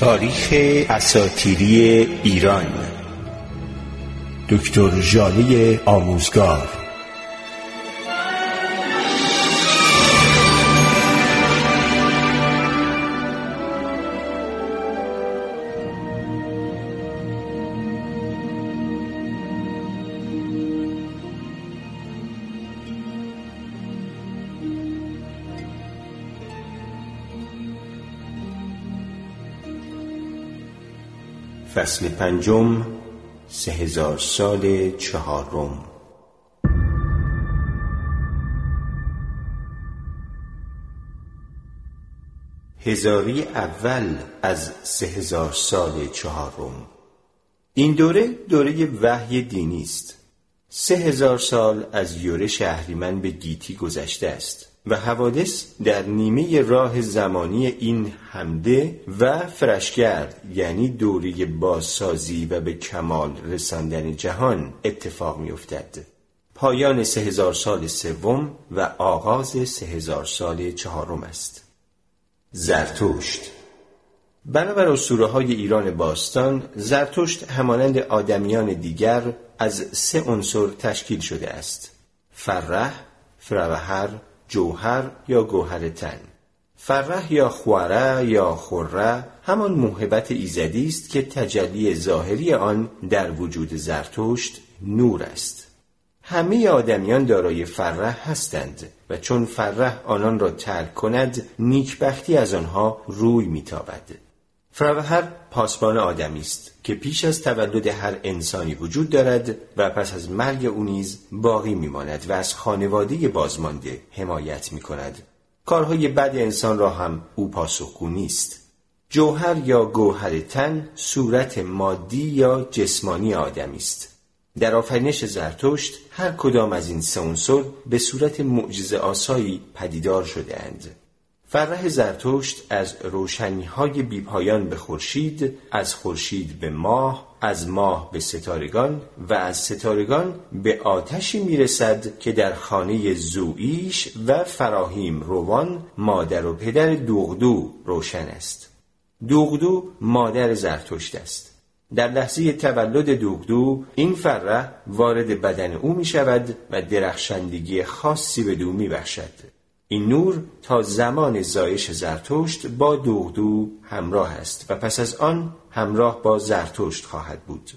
تاریخ اساتیری ایران. دکتر جاله آموزگار. فصل پنجم سه هزار سال چهارم. هزاری اول از سه هزار سال چهارم. این دوره دوره وحی دینی است. سه هزار سال از یورش اهریمن به گیتی گذشته است. و حوادث در نیمه راه زمانی این حمده و فرشگرد یعنی دوره بازسازی و به کمال رساندن جهان اتفاق می افتد. پایان سه هزار سال سوم و آغاز سه هزار سال چهارم است. زرتشت بنابر اسطوره های ایران باستان زرتشت همانند آدمیان دیگر از سه عنصر تشکیل شده است فرح، فروهر جوهر یا گوهر تن. فرح یا خوره یا خوره همان موهبت ایزدی است که تجلی ظاهری آن در وجود زرتشت نور است. همه آدمیان دارای فرح هستند و چون فرح آنان را ترک کند نیکبختی از آنها روی میتابد. فروهر پاسبان آدمی است که پیش از تولد هر انسانی وجود دارد و پس از مرگ او نیز باقی میماند و از خانواده بازمانده حمایت می کند. کارهای بد انسان را هم او پاسخگو نیست. جوهر یا گوهر تن صورت مادی یا جسمانی آدمی است. در آفرینش زرتشت هر کدام از این سه عنصر به صورت معجزه آسایی پدیدار شده اند. فرح زرتشت از روشنی های بیپایان به خورشید از خورشید به ماه از ماه به ستارگان و از ستارگان به آتشی می‌رسد که در خانه زوئیش و فراهیم روان مادر و پدر دوغدو روشن است دوغدو مادر زرتشت است در لحظه تولد دوغدو این فرح وارد بدن او می شود و درخشندگی خاصی به دو می بخشد. این نور تا زمان زایش زرتشت با دوغدو همراه است و پس از آن همراه با زرتشت خواهد بود.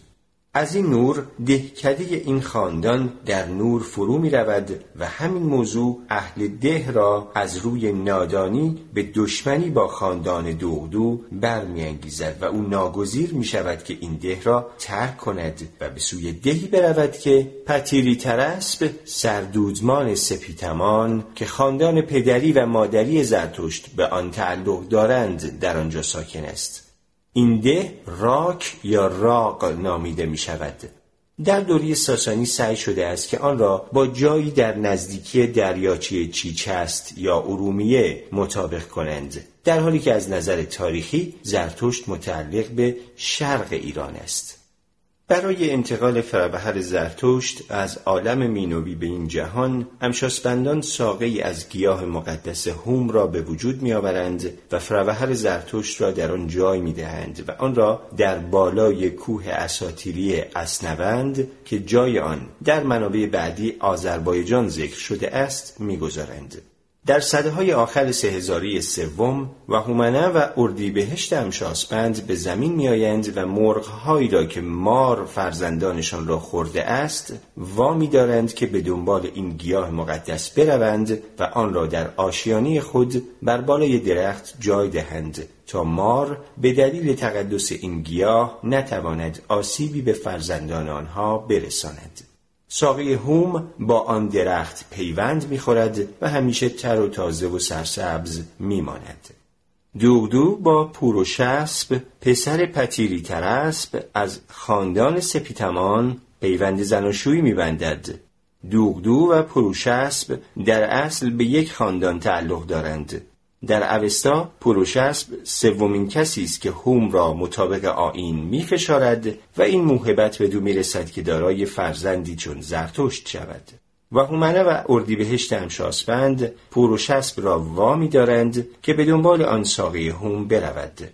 از این نور دهکده این خاندان در نور فرو می رود و همین موضوع اهل ده را از روی نادانی به دشمنی با خاندان دوغدو برمیانگیزد و او ناگزیر می شود که این ده را ترک کند و به سوی دهی برود که پتیری ترسب سردودمان سپیتمان که خاندان پدری و مادری زرتشت به آن تعلق دارند در آنجا ساکن است. این ده راک یا راق نامیده می شود. در دوری ساسانی سعی شده است که آن را با جایی در نزدیکی دریاچه چیچست یا ارومیه مطابق کنند در حالی که از نظر تاریخی زرتشت متعلق به شرق ایران است برای انتقال فروهر زرتشت از عالم مینوی به این جهان امشاسپندان ساقه از گیاه مقدس هوم را به وجود میآورند و فروهر زرتشت را در آن جای می‌دهند و آن را در بالای کوه اساتیری اسنوند که جای آن در منابع بعدی آذربایجان ذکر شده است می‌گذارند. در صده های آخر سهزاری سوم و هومنه و اردیبهشت امشاسپند به زمین میآیند و مرغهایی را که مار فرزندانشان را خورده است وامی دارند که به دنبال این گیاه مقدس بروند و آن را در آشیانی خود بر بالای درخت جای دهند تا مار به دلیل تقدس این گیاه نتواند آسیبی به فرزندان آنها برساند. ساقه هوم با آن درخت پیوند می‌خورد و همیشه تر و تازه و سرسبز میماند. دوغدو با پوروشسب پسر پتیری ترسب از خاندان سپیتمان پیوند زناشویی میبندد. دوغدو و پروشسب در اصل به یک خاندان تعلق دارند در اوستا پروشسب سومین کسی است که هوم را مطابق آیین میفشارد و این موهبت به دو می‌رسد که دارای فرزندی چون زرتشت شود. و هومنه و اردیبهشت امشاسپند پوروشسب را وامی دارند که به دنبال آن ساقه هوم برود.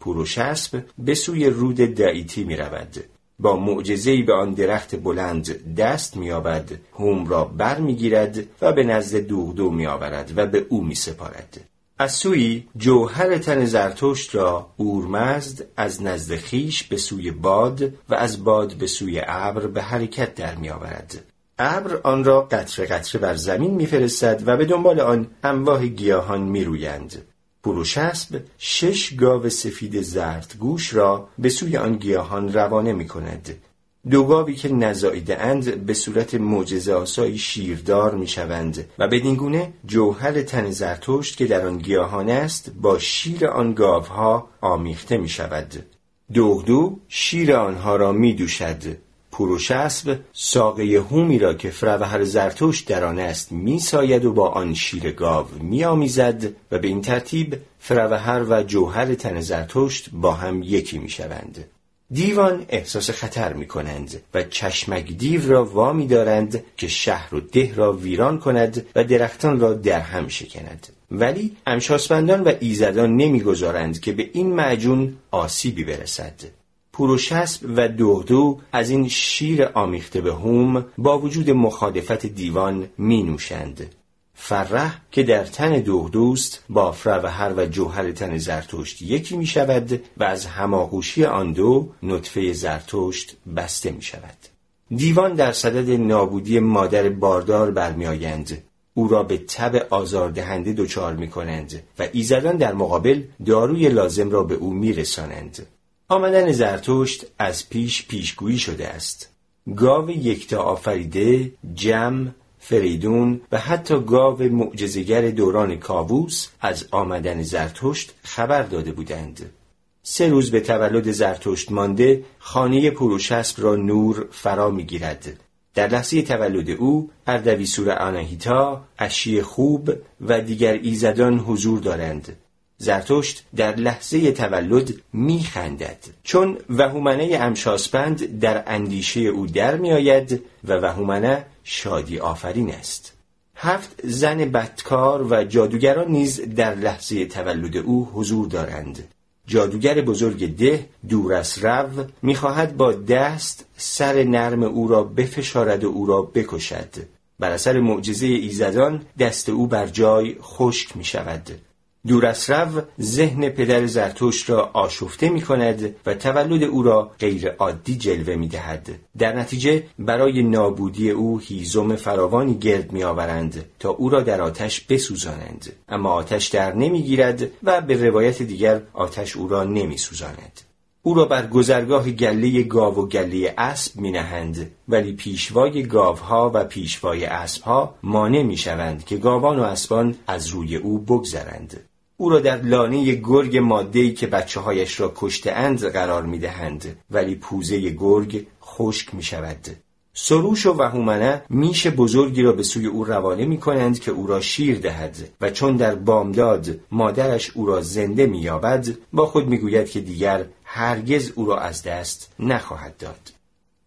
پوروشسب به سوی رود دعیتی می رود. با معجزه‌ای به آن درخت بلند دست می‌یابد هوم را بر می‌گیرد و به نزد دوغدو میآورد و به او میسپارد. از سوی جوهر تن زرتشت را اورمزد از نزد خیش به سوی باد و از باد به سوی ابر به حرکت در میآورد ابر آن را قطره قطره بر زمین میفرستد و به دنبال آن انواع گیاهان میرویند پروشسب شش گاو سفید زردگوش را به سوی آن گیاهان روانه می کند. دو گاوی که نزایده اند به صورت معجزه آسایی شیردار می شوند و بدین گونه جوهر تن زرتشت که در آن گیاهان است با شیر آن گاوها آمیخته می شود. دوغدو شیر آنها را می دوشد پروشسب ساقه هومی را که فروهر زرتوش در آن است میساید و با آن شیر گاو میآمیزد و به این ترتیب فروهر و جوهر تن زرتشت با هم یکی می‌شوند دیوان احساس خطر می کنند و چشمک دیو را وامی دارند که شهر و ده را ویران کند و درختان را در هم شکند ولی امشاسپندان و ایزدان نمی‌گذارند که به این معجون آسیبی برسد پوروشسب و دوغدو از این شیر آمیخته به هوم با وجود مخالفت دیوان می نوشند. فرح که در تن دوغدوست با فروهر و جوهر تن زرتشت یکی می شود و از هماغوشی آن دو نطفه زرتشت بسته می شود. دیوان در صدد نابودی مادر باردار برمیآیند او را به تب آزاردهنده دچار می کنند و ایزدان در مقابل داروی لازم را به او می رسانند. آمدن زرتشت از پیش پیشگویی شده است گاو یکتا آفریده جم فریدون و حتی گاو معجزگر دوران کاووس از آمدن زرتشت خبر داده بودند. سه روز به تولد زرتشت مانده خانه پروشسب را نور فرا می‌گیرد. در لحظه تولد او اردویسور آناهیتا اشی خوب و دیگر ایزدان حضور دارند. زرتشت در لحظه تولد میخندد. چون وهومنه امشاسپند در اندیشه او در میآید و وهومنه شادی آفرین است. هفت زن بدکار و جادوگران نیز در لحظه تولد او حضور دارند. جادوگر بزرگ ده دورس رو می‌خواهد با دست سر نرم او را بفشارد و او را بکشد. بر اثر معجزه ایزدان دست او بر جای خشک می شود دورسرو ذهن پدر زرتوش را آشفته می کند و تولد او را غیر عادی جلوه می دهد. در نتیجه برای نابودی او هیزم فراوانی گرد می آورند تا او را در آتش بسوزانند اما آتش در نمی گیرد و به روایت دیگر آتش او را نمی سوزاند. او را بر گذرگاه گله گاو و گله اسب می نهند ولی پیشوای گاوها و پیشوای اسبها مانع می شوند که گاوان و اسبان از روی او بگذرند او را در لانه گرگ مادهی که بچه هایش را کشته اند قرار می دهند ولی پوزه گرگ خشک می شود. سروش و وهومنه میش بزرگی را به سوی او روانه می کنند که او را شیر دهد و چون در بامداد مادرش او را زنده می یابد با خود می گوید که دیگر هرگز او را از دست نخواهد داد.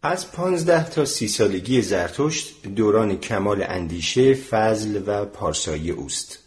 از پانزده تا سی سالگی زرتشت دوران کمال اندیشه، فضل و پارسایی اوست.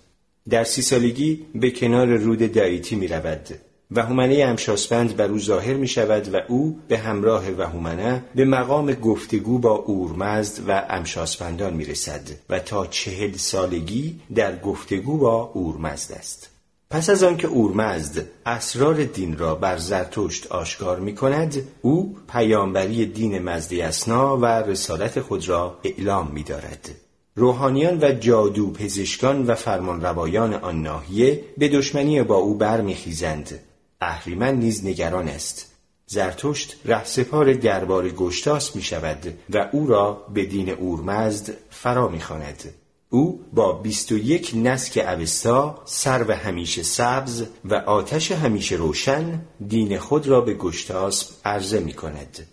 در سی سالگی به کنار رود دایتی می رود و هومنه امشاسپند بر او ظاهر می شود و او به همراه وهومنه به مقام گفتگو با اورمزد و امشاسپندان می رسد و تا چهل سالگی در گفتگو با اورمزد است. پس از آنکه اورمزد اسرار دین را بر زرتشت آشکار می کند او پیامبری دین مزدی اسنا و رسالت خود را اعلام می دارد. روحانیان و جادو پزشکان و فرمانروایان آن ناحیه به دشمنی با او برمیخیزند اهریمن نیز نگران است زرتشت رهسپار دربار گشتاس می شود و او را به دین اورمزد فرا می خاند. او با بیست و یک نسک اوستا و همیشه سبز و آتش همیشه روشن دین خود را به گشتاسب عرضه می کند.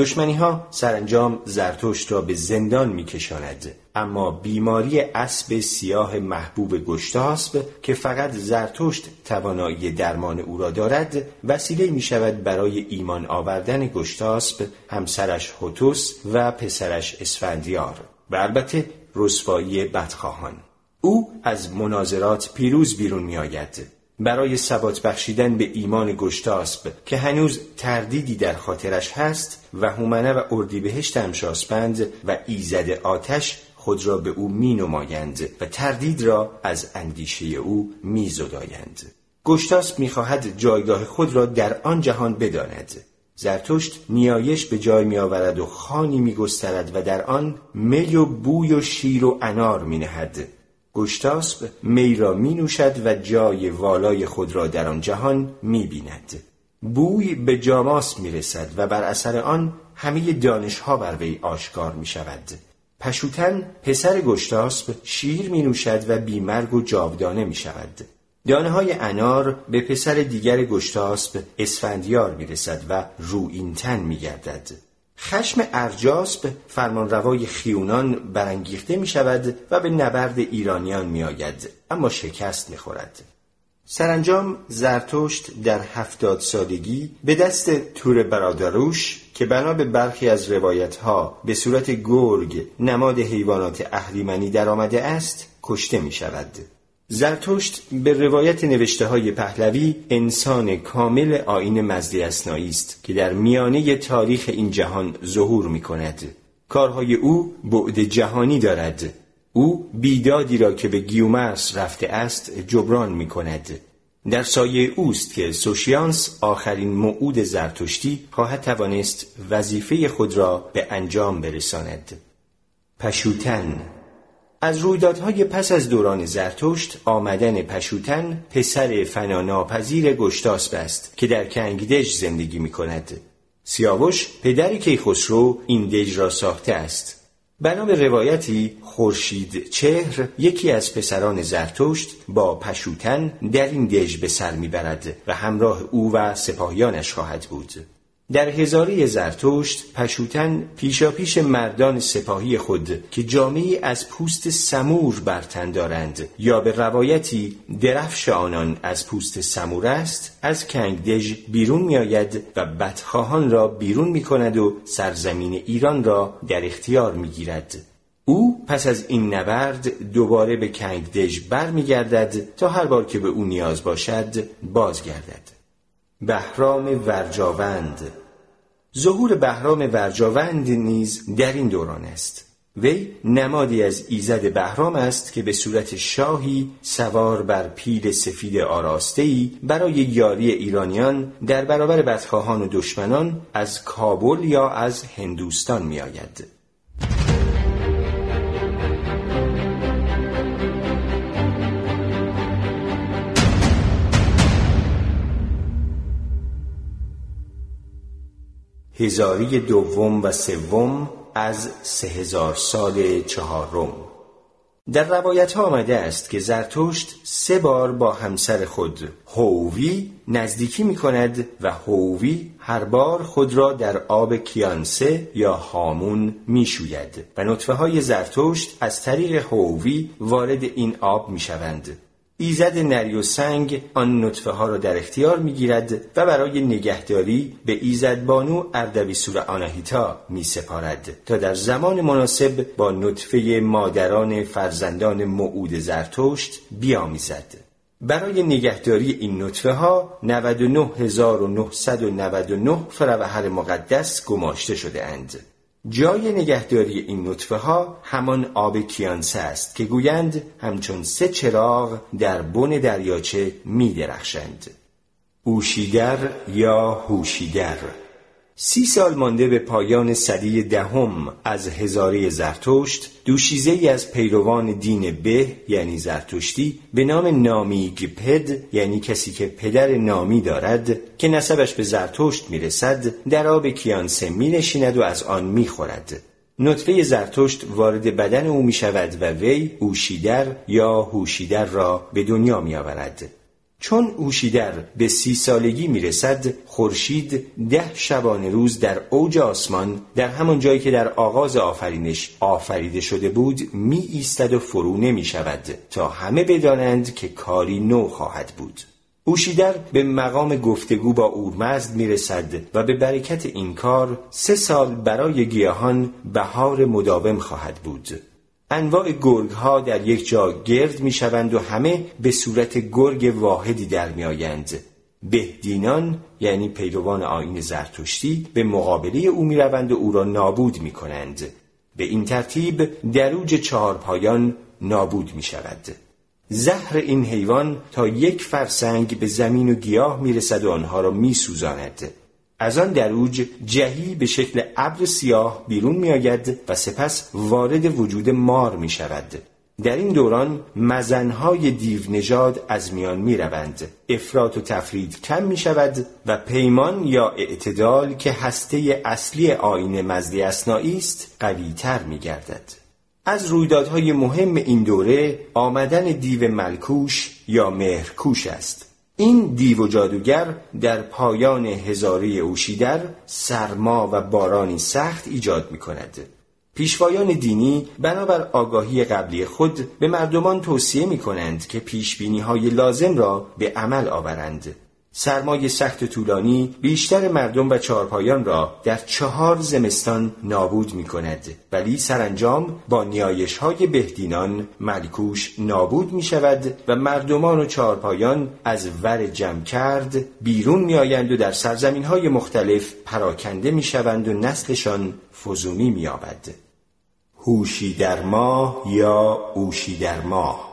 دشمنی ها سرانجام زرتشت را به زندان میکشاند. اما بیماری اسب سیاه محبوب گشتاسب که فقط زرتشت توانایی درمان او را دارد وسیله می شود برای ایمان آوردن گشتاسب همسرش هوتوس و پسرش اسفندیار و البته رسوایی بدخواهان. او از مناظرات پیروز بیرون می آید برای ثبات بخشیدن به ایمان گشتاسب که هنوز تردیدی در خاطرش هست و هومنه و اردیبهشت همشاسپند و ایزد آتش خود را به او می نمایند و تردید را از اندیشه او می زدایند. گشتاسب می خواهد جایگاه خود را در آن جهان بداند. زرتشت نیایش به جای می آورد و خانی می گسترد و در آن می و بوی و شیر و انار می نهد. گشتاسب می را می نوشد و جای والای خود را در آن جهان می بیند. بوی به جاماس می رسد و بر اثر آن همه دانشها بر وی آشکار می شود. پشوتن پسر گشتاسب شیر می نوشد و بیمرگ و جاودانه می شود. دانه های انار به پسر دیگر گشتاسب اسفندیار می رسد و روینتن می گردد. خشم ارجاسب فرمانروای خیونان برانگیخته می شود و به نبرد ایرانیان می آید اما شکست می خورد. سرانجام زرتشت در هفتاد سالگی به دست تور برادروش که بنا به برخی از روایت ها به صورت گرگ نماد حیوانات اهریمنی در آمده است کشته می شود. زرتشت به روایت نوشته های پهلوی انسان کامل آین مزدی است که در میانه تاریخ این جهان ظهور می کند. کارهای او بعد جهانی دارد. او بیدادی را که به گیومرس رفته است جبران می کند. در سایه اوست که سوشیانس آخرین موعود زرتشتی خواهد توانست وظیفه خود را به انجام برساند. پشوتن از رویدادهای پس از دوران زرتشت آمدن پشوتن پسر فناناپذیر گشتاسب است که در کنگدژ زندگی می کند. سیاوش پدر کیخسرو این دژ را ساخته است. بنا به روایتی خورشید چهر یکی از پسران زرتشت با پشوتن در این دژ به سر می‌برد و همراه او و سپاهیانش خواهد بود. در هزاری زرتشت پشوتن پیشاپیش مردان سپاهی خود که جامعی از پوست سمور برتن دارند یا به روایتی درفش آنان از پوست سمور است از کنگدژ بیرون میآید و بدخواهان را بیرون می کند و سرزمین ایران را در اختیار می گیرد. او پس از این نبرد دوباره به کنگدژ برمیگردد تا هر بار که به او نیاز باشد بازگردد. بهرام ورجاوند. ظهور بهرام ورجاوند نیز در این دوران است. وی نمادی از ایزد بهرام است که به صورت شاهی سوار بر پیل سفید آراستهی برای یاری ایرانیان در برابر بدخواهان و دشمنان از کابل یا از هندوستان می هزاری دوم و سوم از سه هزار سال چهارم. در روایت ها آمده است که زرتشت سه بار با همسر خود هووی نزدیکی می کند و هووی هر بار خود را در آب کیانسه یا هامون می شوید و نطفه های زرتشت از طریق هووی وارد این آب می شوند ایزد نری و سنگ آن نطفه ها را در اختیار می گیرد و برای نگهداری به ایزد بانو اردویسور آناهیتا می سپارد تا در زمان مناسب با نطفه مادران فرزندان موعود زرتشت بیامیزد. برای نگهداری این نطفه ها 99999 فروهر مقدس گماشته شده اند. جای نگهداری این نطفه ها همان آب کیانسه است که گویند همچون سه چراغ در بن دریاچه می درخشند. اوشیگر یا هوشیگر سی سال مانده به پایان صدی دهم از هزاره زرتشت دوشیزه ای از پیروان دین به یعنی زرتشتی به نام نامیگ پد یعنی کسی که پدر نامی دارد که نسبش به زرتشت می‌رسد در آب کیانسه می نشیند و از آن می خورد. نطفه زرتشت وارد بدن او می شود و وی اوشیدر یا هوشیدر را به دنیا می آورد. چون اوشیدر به سی سالگی می‌رسد خورشید ده شبانه روز در اوج آسمان در همان جایی که در آغاز آفرینش آفریده شده بود می ایستد و فرو نمی شود تا همه بدانند که کاری نو خواهد بود. اوشیدر به مقام گفتگو با اورمزد می رسد و به برکت این کار سه سال برای گیاهان بهار مداوم خواهد بود. انواع گرگ ها در یک جا گرد می شوند و همه به صورت گرگ واحدی در می آیند. بهدینان یعنی پیروان آین زرتشتی به مقابله او می روند و او را نابود می کنند. به این ترتیب دروج چهارپایان نابود می شود. زهر این حیوان تا یک فرسنگ به زمین و گیاه می رسد و آنها را می سوزاند. از آن دروج جهی به شکل ابر سیاه بیرون می آید و سپس وارد وجود مار می شود. در این دوران مزنهای دیو نژاد از میان می روند. افراط و تفرید کم می شود و پیمان یا اعتدال که هسته اصلی آین مزدی اسنایی است قوی تر می گردد. از رویدادهای مهم این دوره آمدن دیو ملکوش یا مهرکوش است. این دیو و جادوگر در پایان هزاره اوشیدر سرما و بارانی سخت ایجاد می کند. پیشوایان دینی بنابر آگاهی قبلی خود به مردمان توصیه می کنند که پیشبینی های لازم را به عمل آورند. سرمای سخت طولانی بیشتر مردم و چهارپایان را در چهار زمستان نابود می کند ولی سرانجام با نیایش های بهدینان ملکوش نابود می شود و مردمان و چهارپایان از ور جمع کرد بیرون می آیند و در سرزمین های مختلف پراکنده می شوند و نسلشان فزونی می آبد. هوشی در ماه یا اوشی در ماه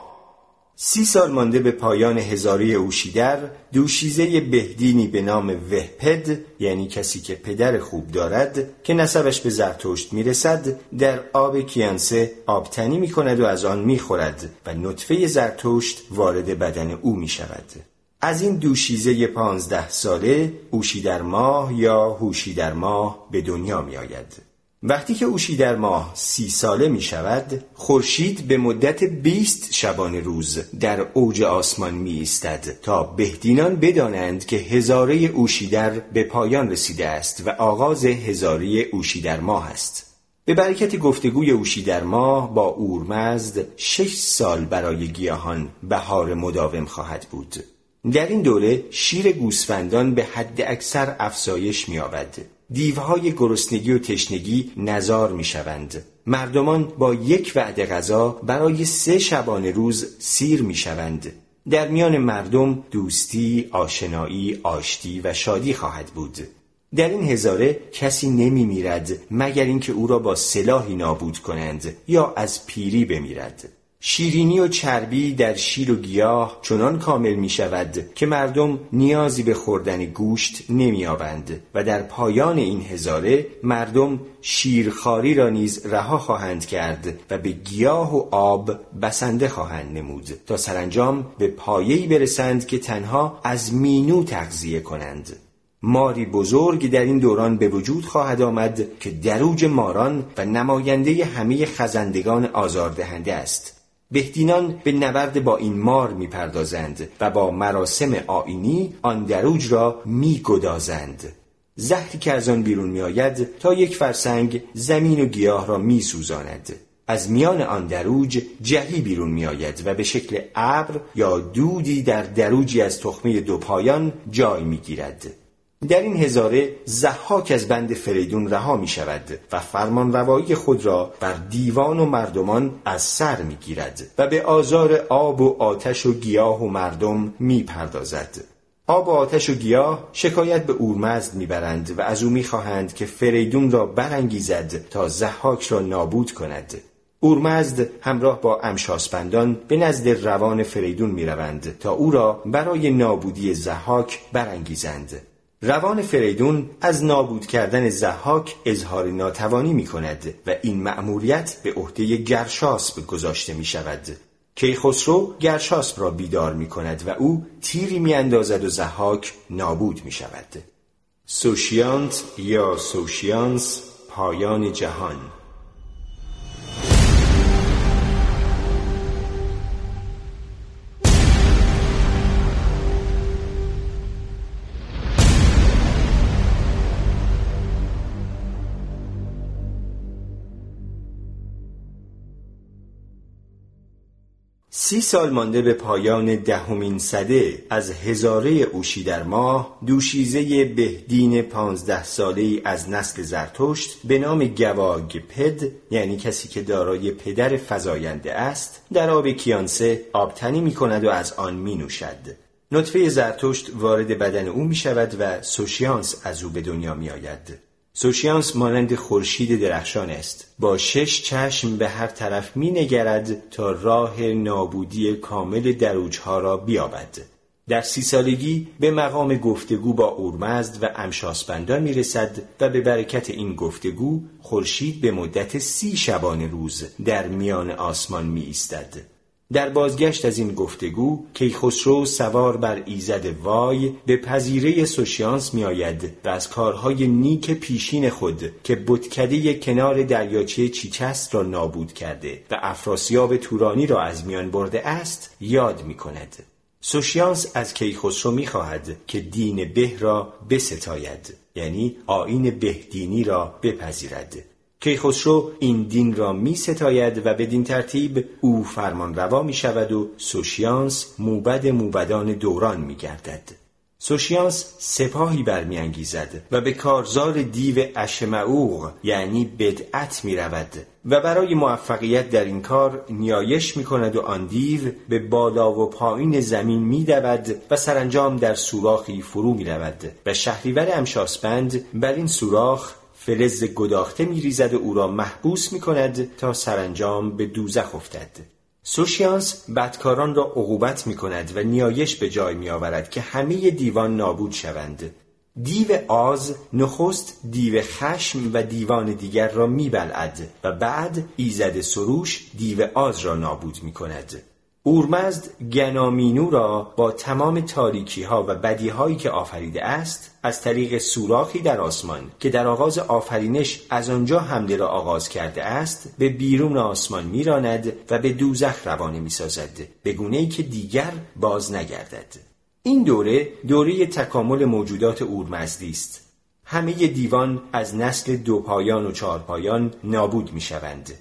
سی سال مانده به پایان هزاره اوشیدر دوشیزه بهدینی به نام وهپد یعنی کسی که پدر خوب دارد که نسبش به زرتشت می‌رسد در آب کیانسه آبتنی می کند و از آن می خورد و نطفه زرتشت وارد بدن او می شود. از این دوشیزه پانزده ساله اوشی در ماه یا هوشی در ماه به دنیا می آید. وقتی که اوشی در ماه سی ساله می شود خورشید به مدت بیست شبانه روز در اوج آسمان می ایستد تا بهدینان بدانند که هزاره اوشیدر به پایان رسیده است و آغاز هزاره اوشی در ماه است. به برکت گفتگوی اوشی در ماه با اورمزد شش سال برای گیاهان بهار مداوم خواهد بود. در این دوره شیر گوسفندان به حد اکثر افزایش می آود دیوهای گرسنگی و تشنگی نزار می شوند. مردمان با یک وعده غذا برای سه شبانه روز سیر می شوند. در میان مردم دوستی، آشنایی، آشتی و شادی خواهد بود. در این هزاره کسی نمی میرد مگر اینکه او را با سلاحی نابود کنند یا از پیری بمیرد. شیرینی و چربی در شیر و گیاه چنان کامل می شود که مردم نیازی به خوردن گوشت نمی آبند و در پایان این هزاره مردم شیرخاری را نیز رها خواهند کرد و به گیاه و آب بسنده خواهند نمود تا سرانجام به پایه‌ای برسند که تنها از مینو تغذیه کنند. ماری بزرگ در این دوران به وجود خواهد آمد که دروج ماران و نماینده همه خزندگان آزاردهنده است. بهدینان به نبرد با این مار می‌پردازند و با مراسم آینی آن دروج را میگدازند. زهری که از آن بیرون میآید تا یک فرسنگ زمین و گیاه را میسوزاند. از میان آن دروج جهی بیرون میآید و به شکل ابر یا دودی در دروجی از تخمه دو پایان جای می‌گیرد. در این هزاره زحاک از بند فریدون رها می شود و فرمان روایی خود را بر دیوان و مردمان از سر می گیرد و به آزار آب و آتش و گیاه و مردم می پردازد. آب و آتش و گیاه شکایت به اورمزد می‌برند و از او می‌خواهند که فریدون را برانگیزد تا زحاک را نابود کند اورمزد همراه با امشاسپندان به نزد روان فریدون می‌روند تا او را برای نابودی زحاک برانگیزند روان فریدون از نابود کردن زحاک اظهار ناتوانی می کند و این مأموریت به عهده گرشاسب گذاشته می شود. کیخسرو گرشاسب را بیدار می کند و او تیری می اندازد و زحاک نابود می شود. سوشیانت یا سوشیانس پایان جهان سی سال مانده به پایان دهمین صده از هزاره اوشی در ماه دوشیزه بهدین پانزده ساله از نسل زرتشت به نام گواگ پد یعنی کسی که دارای پدر فزاینده است در آب کیانسه آبتنی می کند و از آن می نوشد. نطفه زرتشت وارد بدن او می شود و سوشیانس از او به دنیا می آید. سوشیانس مانند خورشید درخشان است با شش چشم به هر طرف می نگرد تا راه نابودی کامل دروجها را بیابد در سی سالگی به مقام گفتگو با اورمزد و امشاسپندان می رسد و به برکت این گفتگو خورشید به مدت سی شبانه روز در میان آسمان می ایستد. در بازگشت از این گفتگو کیخسرو سوار بر ایزد وای به پذیره سوشیانس میآید و از کارهای نیک پیشین خود که بتکده کنار دریاچه چیچست را نابود کرده و افراسیاب تورانی را از میان برده است یاد می کند. سوشیانس از کیخسرو می خواهد که دین به را بستاید یعنی آین بهدینی را بپذیرد کیخسرو این دین را می ستاید و بدین ترتیب او فرمان روا می شود و سوشیانس موبد موبدان دوران می گردد. سوشیانس سپاهی برمیانگیزد و به کارزار دیو اشمعوق یعنی بدعت می رود و برای موفقیت در این کار نیایش می کند و آن دیو به بالا و پایین زمین می و سرانجام در سوراخی فرو می رود و شهریور امشاسپند بر این سوراخ فلز گداخته میریزد و او را محبوس می کند تا سرانجام به دوزخ افتد. سوشیانس بدکاران را عقوبت می کند و نیایش به جای می آورد که همه دیوان نابود شوند. دیو آز نخست دیو خشم و دیوان دیگر را میبلعد و بعد ایزد سروش دیو آز را نابود می کند اورمزد گنامینو را با تمام تاریکی ها و بدی هایی که آفریده است از طریق سوراخی در آسمان که در آغاز آفرینش از آنجا حمله را آغاز کرده است به بیرون آسمان میراند و به دوزخ روانه می‌سازد به گونه ای که دیگر باز نگردد. این دوره دوره تکامل موجودات اورمزدی است. همه دیوان از نسل دو پایان و چهار پایان نابود می شوند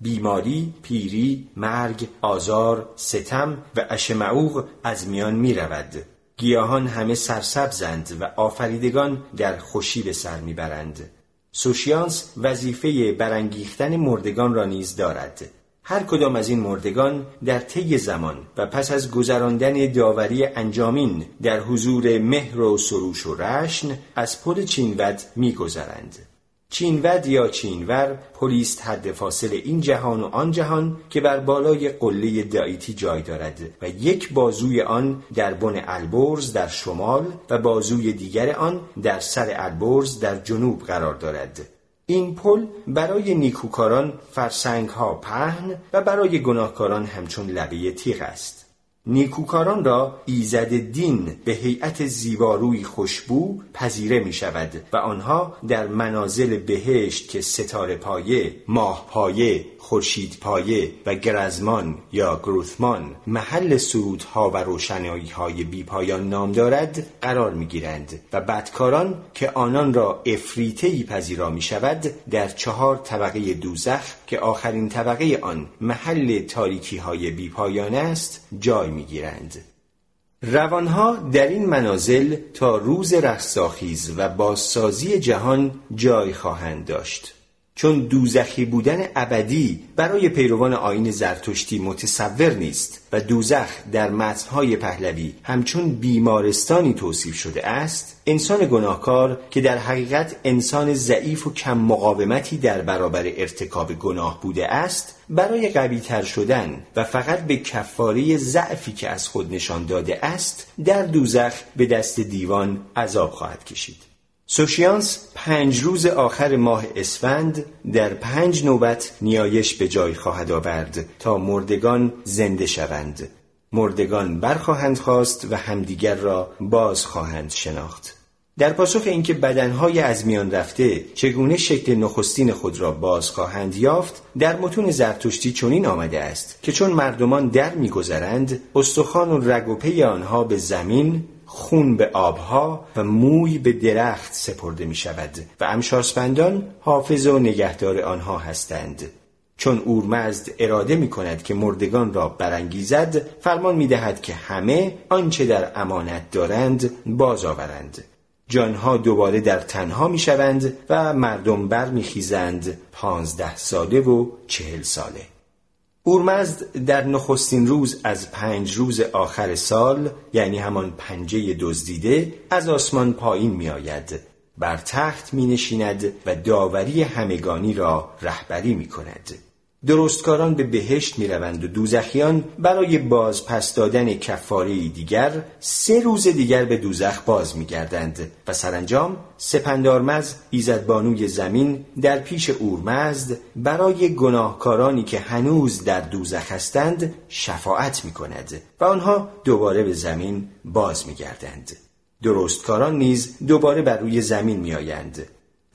بیماری، پیری، مرگ، آزار، ستم و اشمعوق از میان می رود. گیاهان همه سرسبزند و آفریدگان در خوشی به سر می‌برند. سوشیانس وظیفه برانگیختن مردگان را نیز دارد. هر کدام از این مردگان در طی زمان و پس از گذراندن داوری انجامین در حضور مهر و سروش و رشن از پل چینود میگذرند. چینود یا چینور پلیست حد فاصل این جهان و آن جهان که بر بالای قله دایتی جای دارد و یک بازوی آن در بن البرز در شمال و بازوی دیگر آن در سر البرز در جنوب قرار دارد. این پل برای نیکوکاران فرسنگ ها پهن و برای گناهکاران همچون لبه تیغ است. نیکوکاران را ایزد دین به هیئت زیباروی خوشبو پذیره می شود و آنها در منازل بهشت که ستاره پایه، ماه پایه، خورشید پایه و گرزمان یا گروثمان محل سرودها و روشنایی های بی پایان نام دارد قرار می گیرند و بدکاران که آنان را افریته پذیرا می شود در چهار طبقه دوزخ که آخرین طبقه آن محل تاریکی های بی پایان است جای می گیرند. روانها در این منازل تا روز رستاخیز و بازسازی جهان جای خواهند داشت چون دوزخی بودن ابدی برای پیروان آین زرتشتی متصور نیست و دوزخ در متنهای پهلوی همچون بیمارستانی توصیف شده است انسان گناهکار که در حقیقت انسان ضعیف و کم مقاومتی در برابر ارتکاب گناه بوده است برای قوی تر شدن و فقط به کفاره ضعفی که از خود نشان داده است در دوزخ به دست دیوان عذاب خواهد کشید. سوشیانس پنج روز آخر ماه اسفند در پنج نوبت نیایش به جای خواهد آورد تا مردگان زنده شوند. مردگان برخواهند خواست و همدیگر را باز خواهند شناخت. در پاسخ اینکه بدنهای از میان رفته چگونه شکل نخستین خود را باز خواهند یافت در متون زرتشتی چنین آمده است که چون مردمان در میگذرند استخوان و رگ و پی آنها به زمین خون به آبها و موی به درخت سپرده می شود و امشاسپندان حافظ و نگهدار آنها هستند. چون اورمزد اراده می کند که مردگان را برانگیزد فرمان می دهد که همه آنچه در امانت دارند باز آورند. جانها دوباره در تنها می شوند و مردم بر می خیزند پانزده ساله و چهل ساله. اورمزد در نخستین روز از پنج روز آخر سال یعنی همان پنجه دزدیده از آسمان پایین می آید بر تخت می نشیند و داوری همگانی را رهبری می کند درستکاران به بهشت می روند و دوزخیان برای باز پس دادن کفاره دیگر سه روز دیگر به دوزخ باز می گردند و سرانجام سپندارمز ایزدبانوی زمین در پیش اورمزد برای گناهکارانی که هنوز در دوزخ هستند شفاعت می کند و آنها دوباره به زمین باز می گردند. درستکاران نیز دوباره بر روی زمین می آیند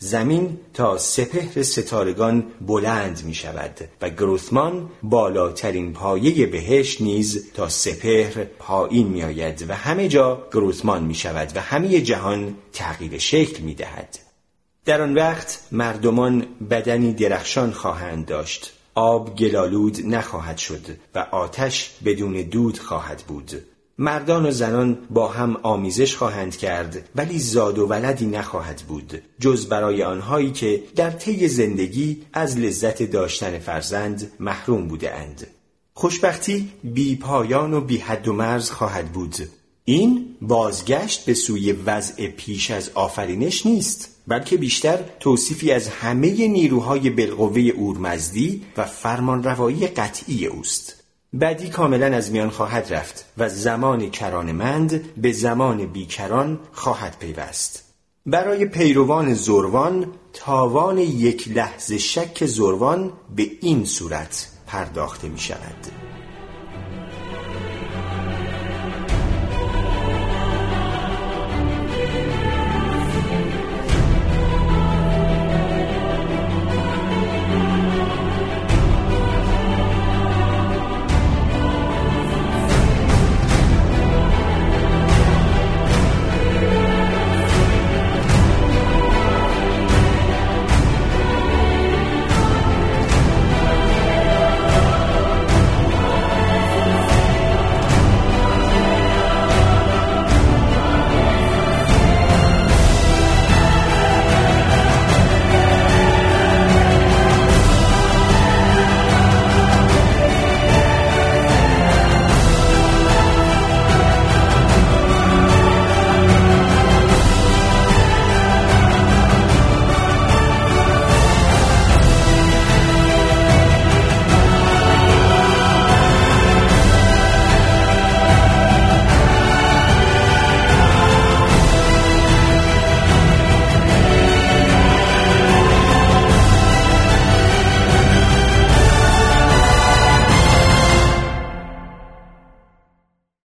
زمین تا سپهر ستارگان بلند می شود و گروثمان بالاترین پایه بهش نیز تا سپهر پایین می آید و همه جا گروثمان می شود و همه جهان تغییر شکل می دهد. در آن وقت مردمان بدنی درخشان خواهند داشت آب گلالود نخواهد شد و آتش بدون دود خواهد بود مردان و زنان با هم آمیزش خواهند کرد ولی زاد و ولدی نخواهد بود جز برای آنهایی که در طی زندگی از لذت داشتن فرزند محروم بوده اند. خوشبختی بی پایان و بی حد و مرز خواهد بود این بازگشت به سوی وضع پیش از آفرینش نیست بلکه بیشتر توصیفی از همه نیروهای بالقوه اورمزدی و فرمانروایی قطعی اوست بدی کاملا از میان خواهد رفت و زمان کرانمند به زمان بیکران خواهد پیوست. برای پیروان زروان تاوان یک لحظه شک زروان به این صورت پرداخته می شود